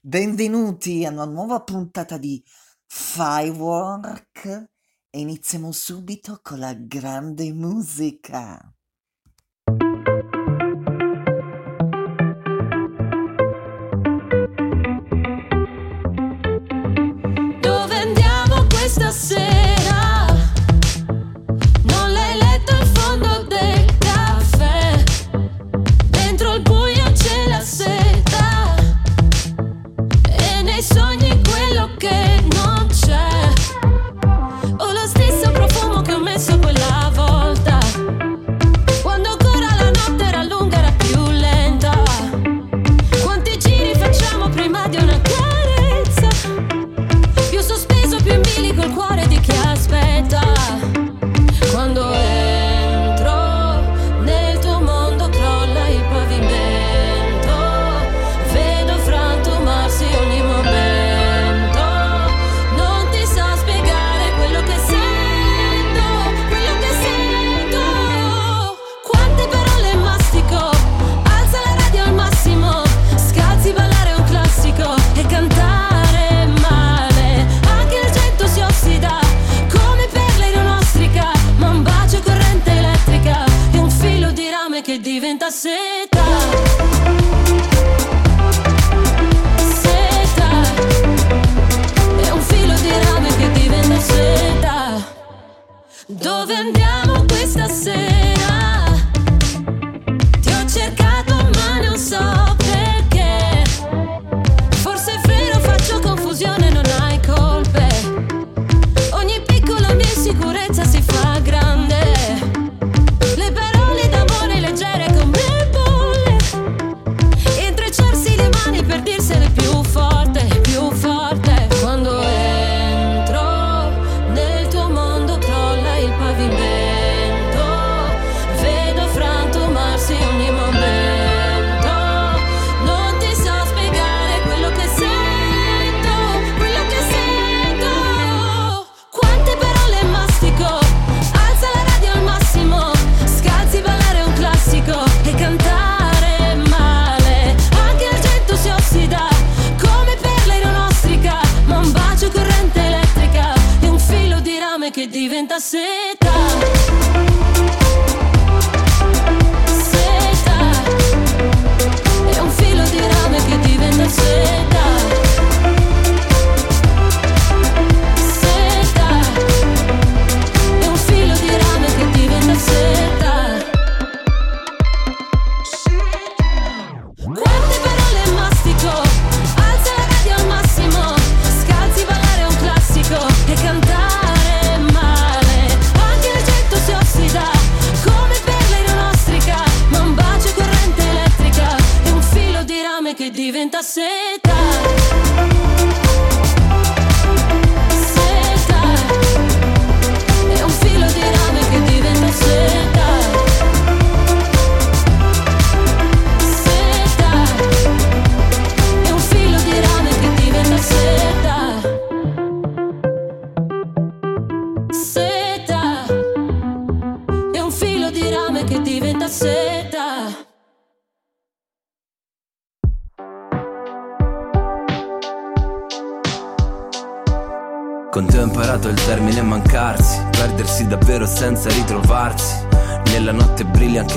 Benvenuti a una nuova puntata di Firework e iniziamo subito con la grande musica.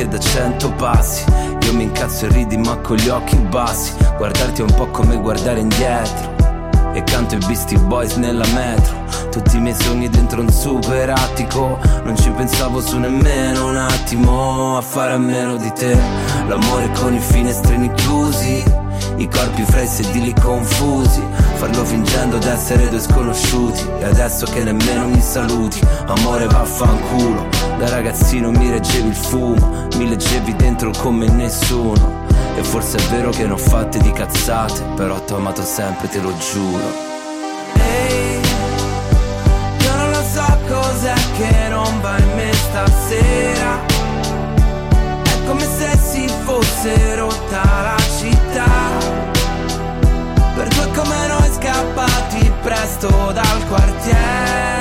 anche da cento passi. Io mi incazzo e ridi ma con gli occhi bassi. Guardarti è un po' come guardare indietro. E canto i Beastie Boys nella metro. Tutti i miei sogni dentro un super attico. Non ci pensavo su nemmeno un attimo A fare a meno di te. L'amore con i finestrini chiusi. I corpi fra i sedili confusi. Farlo fingendo d'essere due sconosciuti. E adesso che nemmeno mi saluti. Amore vaffanculo. Da ragazzino mi reggevi il fumo, mi leggevi dentro come nessuno. E forse è vero che ne ho fatte di cazzate, però t'ho amato sempre, te lo giuro. Ehi, hey, io non lo so cos'è che non va in me stasera. È come se si fosse rotta la città. Per due come noi scappati presto dal quartiere.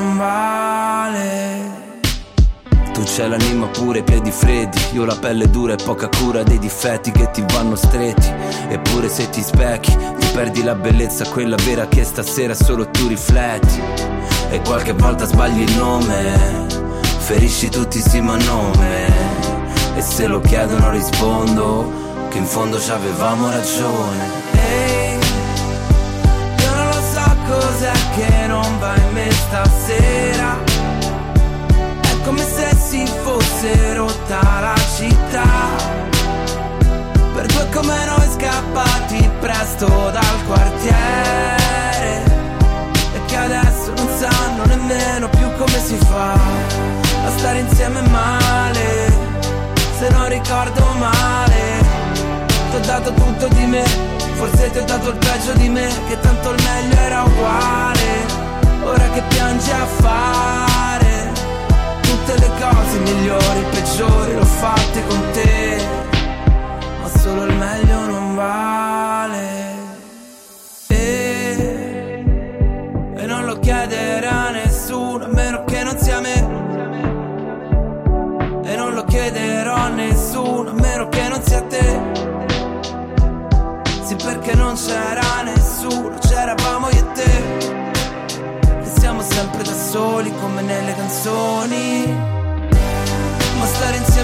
C'hai l'anima pure, i piedi freddi. Io la pelle dura e poca cura dei difetti che ti vanno stretti. Eppure se ti specchi Ti perdi la bellezza, quella vera che stasera solo tu rifletti. E qualche volta sbagli il nome Ferisci tutti sì ma nome. E se lo chiedono rispondo Che in fondo ci avevamo ragione. Ehi, insieme male, se non ricordo male. Ti ho dato tutto di me, forse ti ho dato il peggio di me, che tanto il meglio era uguale. Ora che piangi a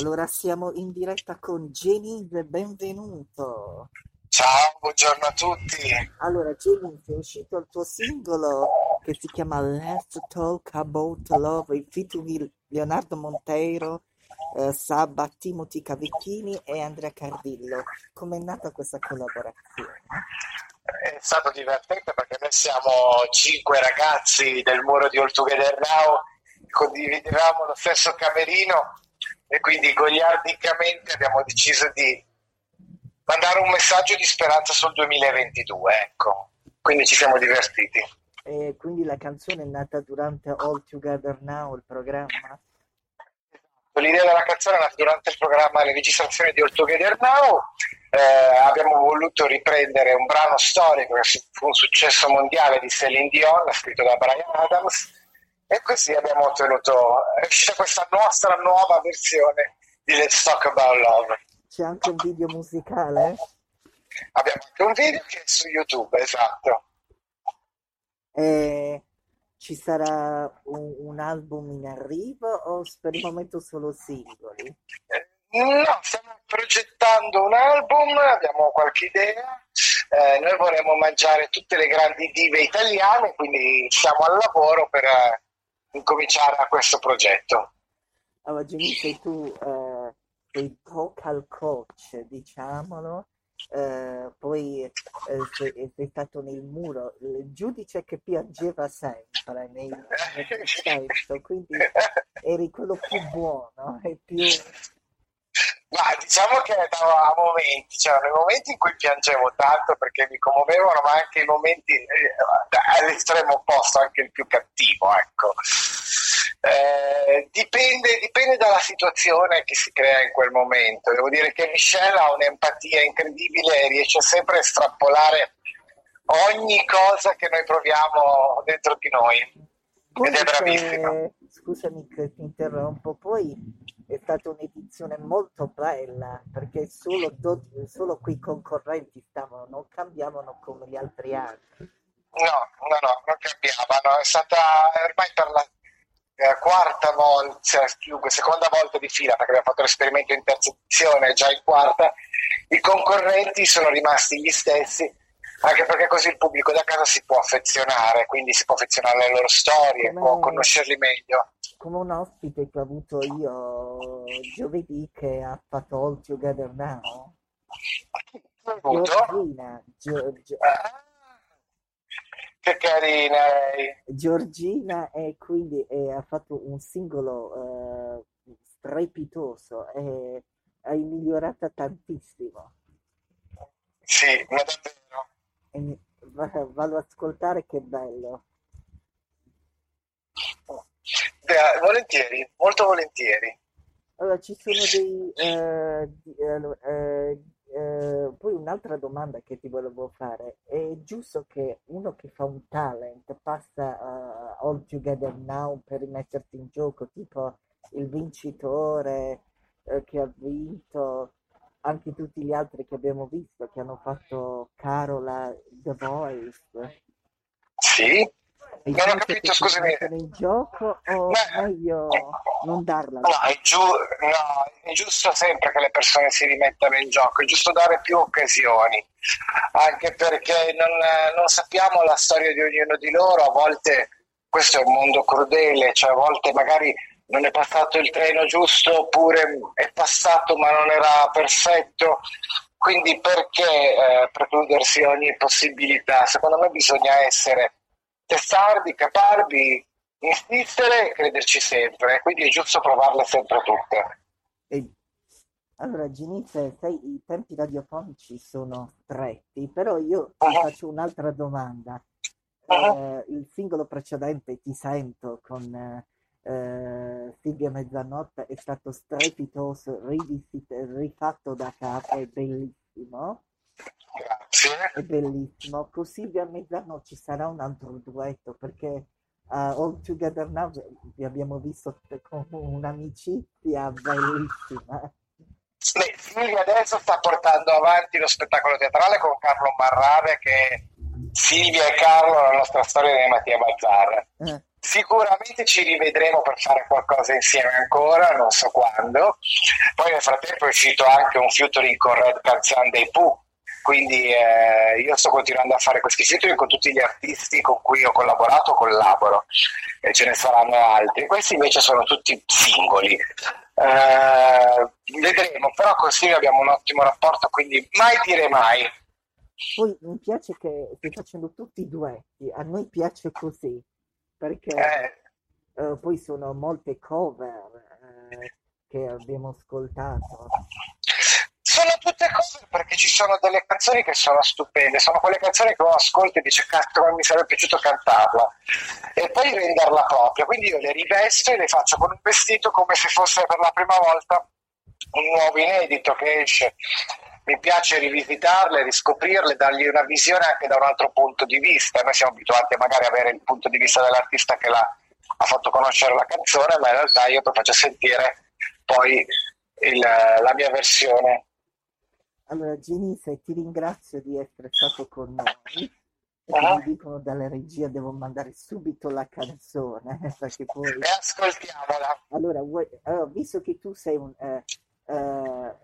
Allora siamo in diretta con Genise, benvenuto. Ciao, buongiorno a tutti. Allora Genise, è uscito il tuo singolo che si chiama Let's Talk About Love, il featuring Leonardo Monteiro, eh, Sabba, Timothy Cavecchini e Andrea Cardillo. Com'è nata questa collaborazione? È stato divertente perché noi siamo cinque ragazzi del muro di All Together Now, condividevamo lo stesso camerino e quindi goliardicamente abbiamo deciso di mandare un messaggio di speranza sul 2022, ecco. Quindi ci siamo divertiti. E quindi la canzone è nata durante All Together Now, il programma? L'idea della canzone è nata durante il programma Le registrazioni di All Together Now. Eh, abbiamo voluto riprendere un brano storico che fu un successo mondiale di Celine Dion, scritto da Brian Adams, e così abbiamo ottenuto, è uscita questa nostra nuova versione di Let's Talk About Love. C'è anche un video musicale? Abbiamo anche un video che è su YouTube, esatto. E ci sarà un, un album in arrivo o per il momento solo singoli? No, stiamo progettando un album, abbiamo qualche idea. Eh, noi vorremmo mangiare tutte le grandi dive italiane, quindi siamo al lavoro per incominciare a questo progetto. Allora, Jenny, sei tu eh, sei vocal coach, diciamolo, eh, poi eh, sei, sei, stato nel muro, il giudice che piangeva sempre nel, nel senso, quindi eri quello più buono e più ma diciamo che a momenti, c'erano i momenti in cui piangevo tanto perché mi commuovevano, ma anche i momenti eh, all'estremo opposto, anche il più cattivo, ecco. Eh, dipende, dipende, dalla situazione che si crea in quel momento. Devo dire che Michelle ha un'empatia incredibibile e riesce sempre a estrapolare ogni cosa che noi proviamo dentro di noi. Ed è bravissima. Scusami che ti interrompo, poi è stata un'edizione molto bella perché solo, do, solo quei concorrenti stavano, non cambiavano come gli altri anni. No, no, no, non cambiavano, è stata ormai per la eh, quarta volta, cioè, seconda volta di fila perché abbiamo fatto l'esperimento in terza edizione, già in quarta, i concorrenti sono rimasti gli stessi anche perché così il pubblico da casa si può affezionare, quindi si può affezionare alle loro storie, può conoscerli meglio come un ospite che ho avuto io giovedì che ha fatto All Together Now. Giorgina, Gio- Gio- Ah, che carina lei. Giorgina e quindi eh, ha fatto un singolo eh, strepitoso e hai migliorata tantissimo. Sì, ma davvero. E va- vado ad ascoltare che bello. Beh, volentieri, molto volentieri. Allora, ci sono dei... eh, di- eh, eh, eh, poi un'altra domanda che ti volevo fare. È giusto che uno che fa un talent passa a All Together Now per rimettersi in gioco, tipo il vincitore eh, che ha vinto, anche tutti gli altri che abbiamo visto, che hanno fatto Carola, The Voice. Sì? È Non ho capito, scusami. in gioco o Beh, meglio non darla? No, è, giu- no, è giusto sempre che le persone si rimettano in gioco, è giusto dare più occasioni, anche perché non, non sappiamo la storia di ognuno di loro, a volte questo è un mondo crudele, cioè a volte magari non è passato il treno giusto oppure è passato ma non era perfetto, quindi perché eh, precludersi ogni possibilità? Secondo me bisogna essere testardi, caparbi, insistere e crederci sempre, quindi è giusto provarle sempre tutte. E- Allora, Ginize, sai, i tempi radiofonici sono stretti, però io ti Ah. faccio un'altra domanda. Ah. Eh, il singolo precedente, Ti sento, con eh, Silvia Mezzanotte, è stato strepitoso, rifatto da capo, è bellissimo, Grazie. È bellissimo. Con Silvia Mezzanotte ci sarà un altro duetto, perché a All Together Now vi abbiamo visto come un'amicizia bellissima. Beh, Silvia adesso sta portando avanti lo spettacolo teatrale con Carlo Marrave che Silvia e Carlo la nostra storia di Mattia Bazzar. Eh. Sicuramente ci rivedremo per fare qualcosa insieme ancora, non so quando. Poi nel frattempo è uscito anche un featuring con Red Canzan dei Pooh, quindi eh, io sto continuando a fare questi featuring con tutti gli artisti con cui ho collaborato collaboro e ce ne saranno altri. Questi invece sono tutti singoli. Eh, vedremo, però Silvia abbiamo un ottimo rapporto, quindi mai dire mai. Poi mi piace che stai facendo tutti i duetti, a noi piace così, perché Eh, eh, poi sono molte cover eh, che abbiamo ascoltato. Sono tutte cose perché ci sono delle canzoni che sono stupende, sono quelle canzoni che uno ascolta e dice cazzo mi sarebbe piaciuto cantarla e poi renderla propria, quindi io le rivesto e le faccio con un vestito come se fosse per la prima volta un nuovo inedito che esce. Mi piace rivisitarle, riscoprirle, dargli una visione anche da un altro punto di vista. Noi siamo abituati a magari avere il punto di vista dell'artista che l'ha, ha fatto conoscere la canzone, ma in realtà io poi faccio sentire poi il- la mia versione. Allora, Genise, ti ringrazio di essere stato con noi. Ah. mi dicono dalla regia devo mandare subito la canzone, perché poi... E ascoltiamola. Allora, vuoi- allora, visto che tu sei un... eh, eh,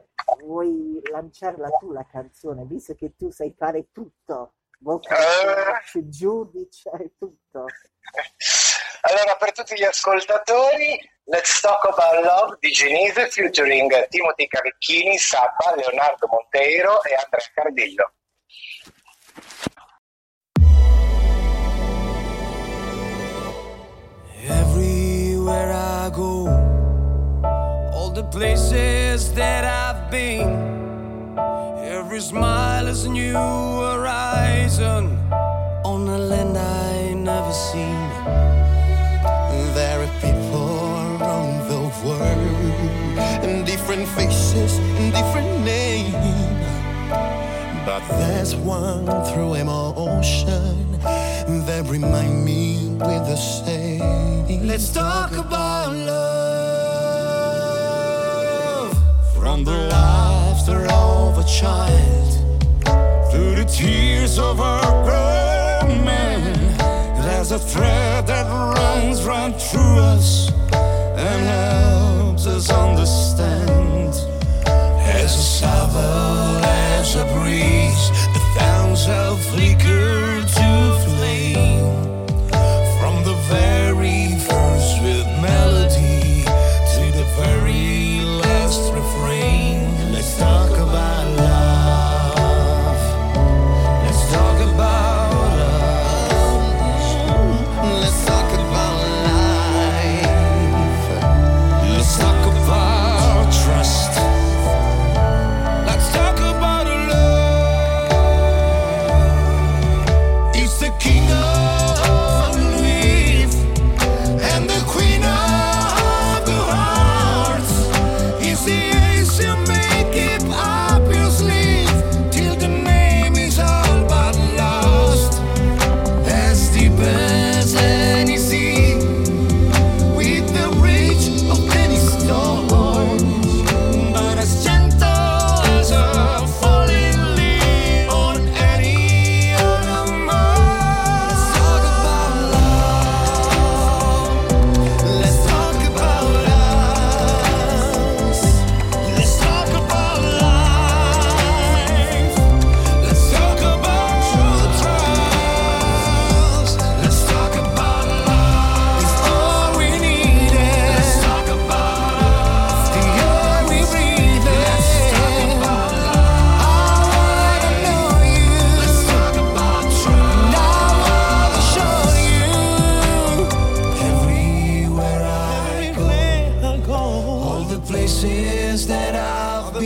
vuoi lanciarla tu la canzone, visto che tu sai fare tutto, vocal Eh. coach, giudice, tutto. Allora, per tutti gli ascoltatori, Let's Talk About Love di Genese featuring Timothy Cavecchini, Sabba, Leonardo Monteiro e Andrea Cardillo. Everywhere I go, all the places that I've been, every smile is a new horizon on a land I never seen. Different faces and different names. But there's one through emotion that remind me with the same. Let's talk about love. From the laughter of a child to the tears of a grown man. There's a thread that runs right through us and us understand. As a summer, as a breeze, the thousand flicker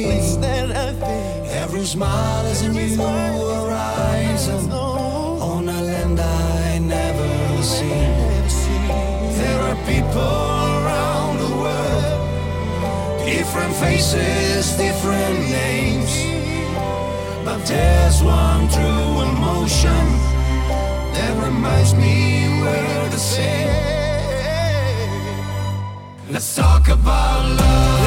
I've been. Every smile is a new horizon on a land I never seen. There are people around the world, different faces, different names. But there's one true emotion that reminds me we're the same. Let's talk about love.